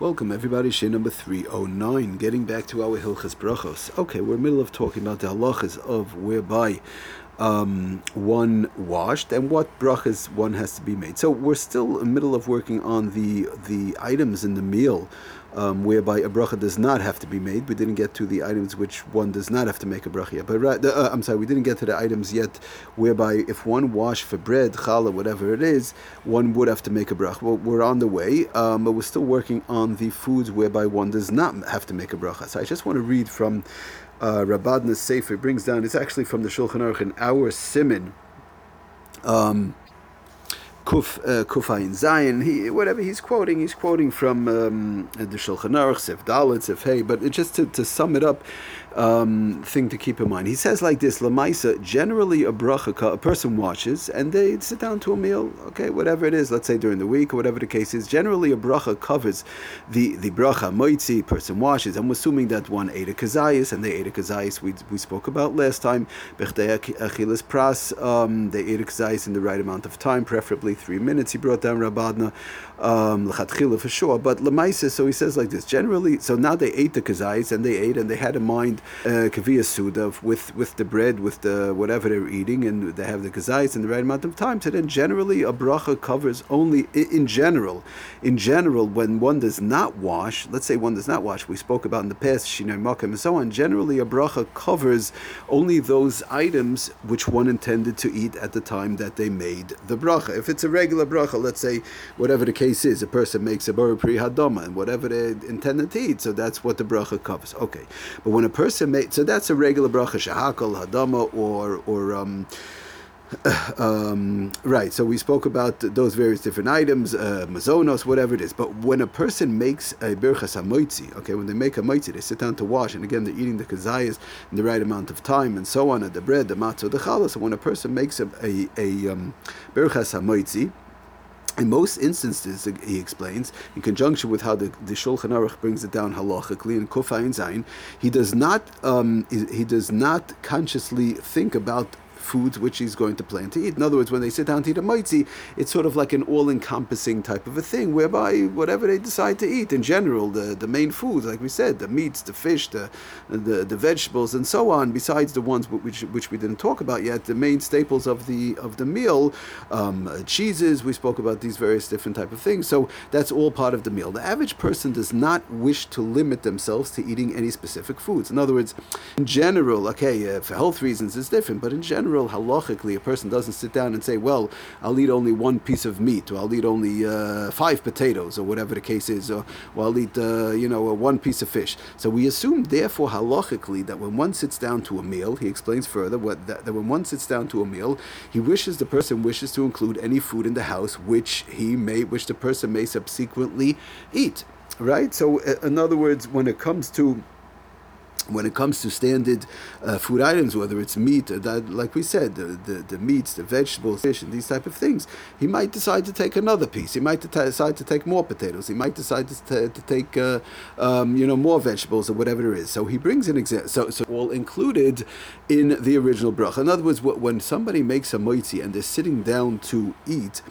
Welcome everybody, Shay number 309, getting back to our Hilchas Brachos. Okay, we're in the middle of talking about the halachas of whereby um, one washed and what brachas one has to be made. So we're still in the middle of working on the the items in the meal um, whereby a bracha does not have to be made. We didn't get to the items which one does not have to make a bracha yet. But uh, I'm sorry, we didn't get to the items yet whereby if one wash for bread, challah, whatever it is, one would have to make a bracha. Well, we're on the way, um, but we're still working on the foods whereby one does not have to make a bracha. So I just want to read from uh, Rav Bodner's Sefer. It brings down, it's actually from the Shulchan Aruch in our Simin. Um, Kuf uh, Kufayin Zion, he whatever he's quoting, he's quoting from um, the Shulchan Aruch, Sef Dalit, Sef Hey. But just to, to sum it up, um, thing to keep in mind. He says like this: Lamaisa. Generally, a bracha, a person watches and they sit down to a meal. Okay, whatever it is. Let's say during the week or whatever the case is. Generally, a bracha covers the the bracha moitzi. Person washes. I'm assuming that one ate a kazayis and they ate a kazayis. We, we spoke about last time. Bechdei achilas pras. Um, they ate a kazayis in the right amount of time, preferably three minutes. He brought down Rav Bodner um, for sure. But lemaisa. So he says like this. Generally, so now they ate the kazayis and they ate and they had in mind uh, kaviyah suda with with the bread, with the whatever they're eating, and they have the kazayis in the right amount of time. So then, generally, a bracha covers only in general. In general, when one does not wash, let's say one does not wash, we spoke about in the past shinoi makim and so on. Generally, a bracha covers only those items which one intended to eat at the time that they made the bracha. If it's a regular bracha, let's say whatever the case is, a person makes a bar pri hadama and whatever they intended to eat, so that's what the bracha covers. Okay, but when a person person made so that's a regular bracha shahakal hadama or or um, um, right, so we spoke about those various different items, uh, mazonos, whatever it is. But when a person makes a birchas hamoitzi, okay, when they make a moitzi, they sit down to wash, and again, they're eating the kazayas in the right amount of time, and so on, and the bread, the matzah, the challah. So when a person makes a, a, a um, birchas hamoitzi, in most instances, he explains, in conjunction with how the, the Shulchan Aruch brings it down halachically in Kufayin Zayin, he does not um, he, he does not consciously think about foods which he's going to plan to eat. In other words, when they sit down to eat a maitzi, it's sort of like an all-encompassing type of a thing, whereby whatever they decide to eat in general, the, the main foods, like we said, the meats, the fish, the, the the vegetables, and so on, besides the ones which which we didn't talk about yet, the main staples of the of the meal, um, cheeses. We spoke about these various different type of things. So that's all part of the meal. The average person does not wish to limit themselves to eating any specific foods. In other words, in general, okay, uh, for health reasons, it's different, but in general general, halachically, a person doesn't sit down and say, well, I'll eat only one piece of meat, or I'll eat only uh, five potatoes, or whatever the case is, or, or I'll eat, uh, you know, one piece of fish. So we assume, therefore, halachically, that when one sits down to a meal, he explains further, what, that, that when one sits down to a meal, he wishes, the person wishes to include any food in the house which he may, which the person may subsequently eat. Right? So, uh, in other words, when it comes to when it comes to standard uh, food items, whether it's meat, uh, that, like we said, the, the, the, meats, the vegetables, fish, and these type of things, he might decide to take another piece. He might decide to take more potatoes. He might decide to, t- to take, uh, um, you know, more vegetables or whatever it is. So he brings an example. So, so all included in the original bracha. In other words, when somebody makes a moitzi and they're sitting down to eat,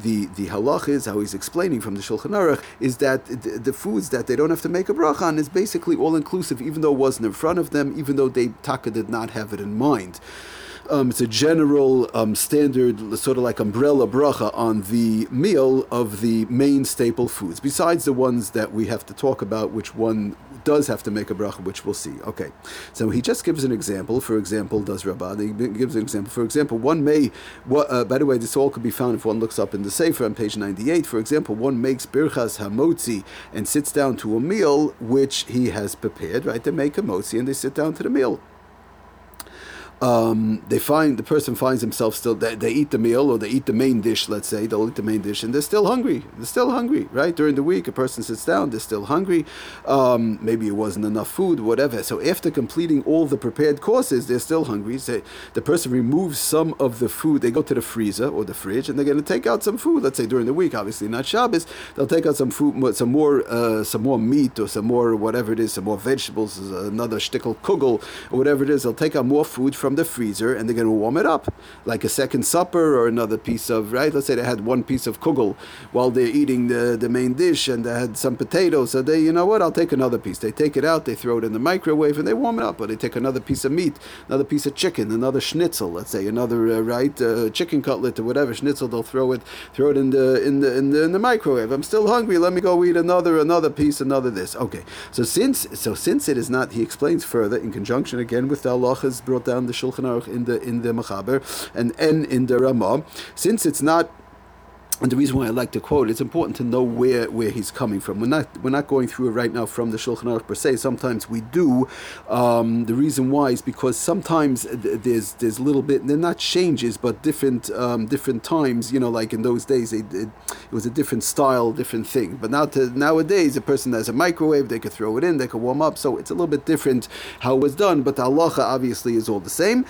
the the halach is how he's explaining from the Shulchan Aruch is that the, the, foods that they don't have to make a bracha on is basically all inclusive, even though it wasn't in front of them, even though they taka did not have it in mind. Um, it's a general um, standard, sort of like umbrella bracha on the meal of the main staple foods, besides the ones that we have to talk about, which one does have to make a bracha, which we'll see. Okay, so he just gives an example. For example, does Rabbah? He gives an example. For example, one may. What, uh, by the way, this all could be found if one looks up in the Sefer on page ninety-eight. For example, one makes birchas hamotzi and sits down to a meal which he has prepared. Right, they make a motzi and they sit down to the meal um, they find the person finds himself still they, they, eat the meal or they eat the main dish let's say they'll eat the main dish and they're still hungry they're still hungry right? During the week a person sits down they're still hungry. Um, maybe it wasn't enough food whatever. So after completing all the prepared courses they're still hungry. So the person removes some of the food they go to the freezer or the fridge and they're going to take out some food let's say during the week obviously not Shabbos. They'll take out some food some more uh, some more meat or some more whatever it is some more vegetables another shtickle kugel or whatever it is. They'll take out more food from from the freezer and they're going to warm it up, like a second supper or another piece of right. Let's say they had one piece of kugel while they're eating the, the main dish and they had some potatoes. So they, you know what, I'll take another piece. They take it out, they throw it in the microwave, and they warm it up. Or they take another piece of meat, another piece of chicken, another schnitzel, let's say, another uh, right uh, chicken cutlet or whatever schnitzel. They'll throw it, throw it in the in the in the in the microwave. I'm still hungry. Let me go eat another another piece, another this. Okay. So since so since it is not, he explains further in conjunction again with the halachas brought down the Shulchan Aruch in the in the Machaber and N in the Ramah. Since it's not and the reason why I like to quote, it's important to know where, where he's coming from. We're not we're not going through it right now from the Shulchan Aruch per se. Sometimes we do. Um, the reason why is because sometimes there's there's a little bit. They're not changes, but different um, different times. You know, like in those days, it, it, it was a different style, different thing. But now to, nowadays, a person has a microwave, they could throw it in, they could warm up. So it's a little bit different how it was done. But the halacha obviously is all the same.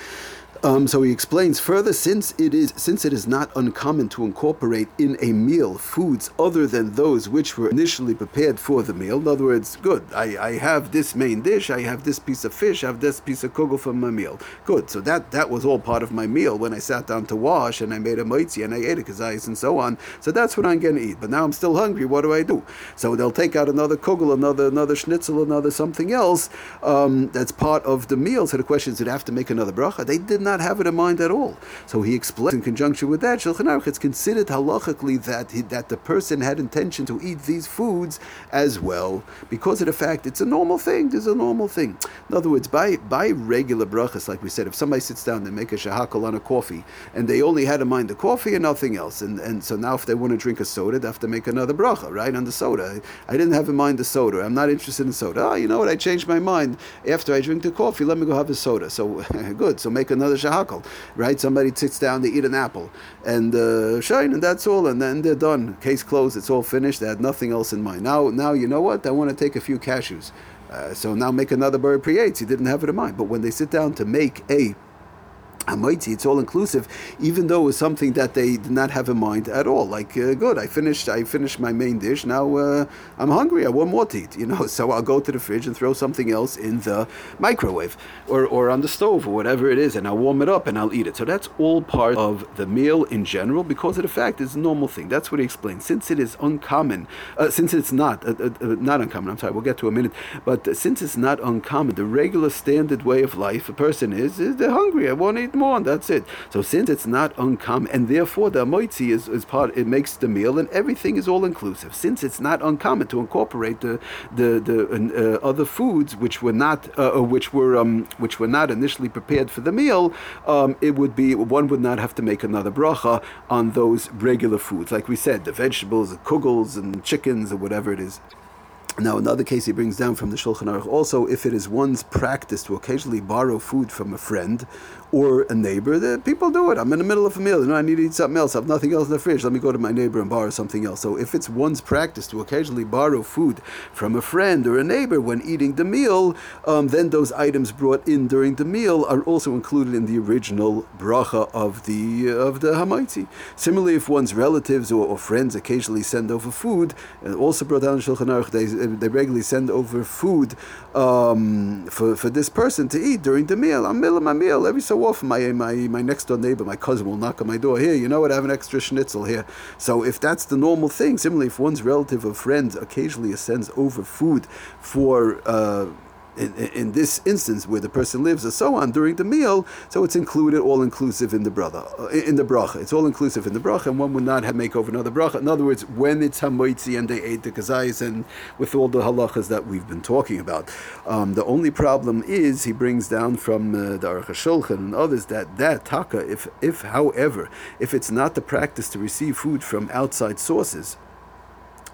Um, so he explains further, since it is since it is not uncommon to incorporate in a meal foods other than those which were initially prepared for the meal. In other words, good. I, I have this main dish. I have this piece of fish. I have this piece of kugel for my meal. Good. So that that was all part of my meal when I sat down to wash and I made a moitzi and I ate a kazayis and so on. So that's what I'm going to eat. But now I'm still hungry. What do I do? So they'll take out another kugel, another another schnitzel, another something else um, that's part of the meal. So the question is, did I have to make another bracha? They did not not have it in mind at all. So he explains in conjunction with that, Shulchan Aruch, it's considered halachically that he, that the person had intention to eat these foods as well because of the fact it's a normal thing. There's a normal thing. In other words, by by regular brachas, like we said, if somebody sits down and make a shahakal on a coffee and they only had in mind the coffee and nothing else, and, and so now if they want to drink a soda, they have to make another bracha, right, on the soda. I didn't have in mind the soda. I'm not interested in soda. Oh, you know what? I changed my mind after I drink the coffee. Let me go have a soda. So good. So make another shahakal, right? Somebody sits down, they eat an apple, and uh, shine, and that's all, and then they're done. Case closed. It's all finished. They had nothing else in mind. Now, now you know what? I want to take a few cashews. Uh, so now make another bird priates. He didn't have it in mind. But when they sit down to make a Hamaiti, it's all inclusive, even though it was something that they did not have in mind at all. Like, uh, good, I finished, I finished my main dish. Now uh, I'm hungry. I want more to eat. You know, so I'll go to the fridge and throw something else in the microwave or, or on the stove or whatever it is, and I'll warm it up and I'll eat it. So that's all part of the meal in general because of the fact it's a normal thing. That's what he explains. Since it is uncommon, uh, since it's not uh, uh, uh, not uncommon. I'm sorry, we'll get to a minute. But since it's not uncommon, the regular standard way of life a person is is they're hungry. I want to eat more, and that's it. So since it's not uncommon, and therefore the moitzi is, is part, it makes the meal, and everything is all inclusive. Since it's not uncommon to incorporate the the the uh, other foods which were not uh, uh, which were um, which were not initially prepared for the meal, um, it would be one would not have to make another bracha on those regular foods, like we said, the vegetables, the kugels and chickens or whatever it is. Now, another case he brings down from the Shulchan Aruch also, if it is one's practice to occasionally borrow food from a friend or a neighbor, the people do it. I'm in the middle of a meal, you know, I need to eat something else. I have nothing else in the fridge. Let me go to my neighbor and borrow something else. So, if it's one's practice to occasionally borrow food from a friend or a neighbor when eating the meal, um, then those items brought in during the meal are also included in the original bracha of the uh, of the hamaitzi. Similarly, if one's relatives or, or, friends occasionally send over food, also brought down in Shulchan Aruch, they, they regularly send over food um, for, for this person to eat during the meal. I'm middle of my meal every so often. My, my, my next door neighbor, my cousin, will knock on my door. Here, you know what? I have an extra schnitzel here. So if that's the normal thing, similarly, if one's relative or friend occasionally sends over food for uh, in, in, this instance where the person lives and so on during the meal, so it's included all inclusive in the brother uh, in the bracha. It's all inclusive in the bracha, and one would not have make over another bracha. In other words, when it's hamoitzi and they ate the kazayis and with all the halachas that we've been talking about, um, the only problem is he brings down from uh, the Aruch Shulchan and others that that taka, if if however, if it's not the practice to receive food from outside sources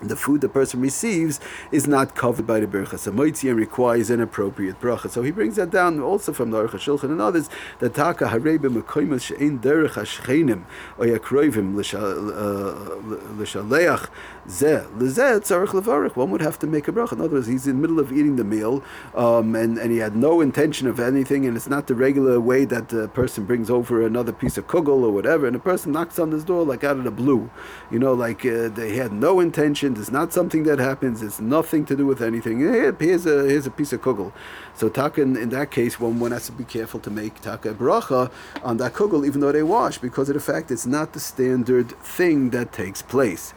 the food the person receives is not covered by the Birchas Hamoitzi and requires an appropriate bracha. So he brings that down also from the Aruch Shulchan and others that Taka Harebe Mekoimas Shein Derech Hashchenim Oyakroivim L'Shaleach Zeh L'Zeh Tzarech Levarich. One would have to make a bracha. In other words, he's in the middle of eating the meal um, and, and he had no intention of anything and it's not the regular way that the person brings over another piece of kugel or whatever and the person knocks on his door like out of the blue. You know, like uh, they had no intention mentioned. It's not something that happens. It's nothing to do with anything. Here's a here's a piece of kugel. So taka in, in that case, one one has to be careful to make taka bracha on that kugel, even though they wash, because of the fact it's not the standard thing that takes place.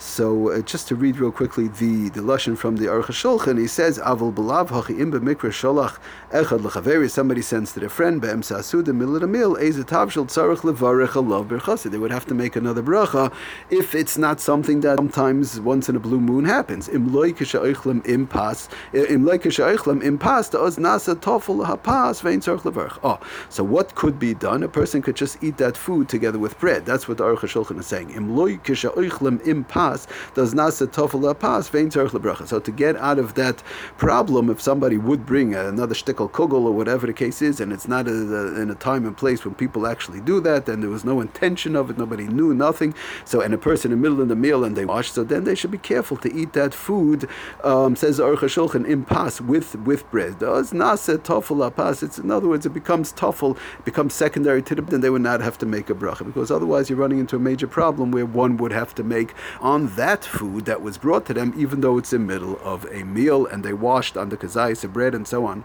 So uh, just to read real quickly the, the lashon from the Aruch HaShulchan, he says, "Avol belav hachiim b'mikra sholach echad lechaveri." Somebody sends to their friend middle of the meal ezetav shel tzarich levarech alav berchasa. They would have to make another bracha if it's not something that sometimes once in a blue moon happens. Im loy kishaychlim impas im loy kishaychlim impas oz nasa tofel hapas vein tzarich levarech. Oh, so what could be done? A person could just eat that food together with bread. That's what the Aruch HaShulchan is saying. Im loy kishaychlim impas pas does not say tofel pas vein tzarich lebracha. So to get out of that problem, if somebody would bring another shtickle kugel or whatever the case is, and it's not a, a, in a time and place when people actually do that, and there was no intention of it, nobody knew nothing. So and a person in the middle of the meal and they wash, so then they should be careful to eat that food. Um, says Aruch HaShulchan in pas with with bread. Does nasa tofel pas. It's in other words, it becomes tofel, becomes secondary to them. Then they would not have to make a bracha because otherwise you're running into a major problem where one would have to make on on that food that was brought to them, even though it's in the middle of a meal and they washed on the kazayis of bread and so on.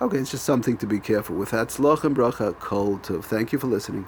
Okay, it's just something to be careful with. That's and bracha kol tov. Thank you for listening.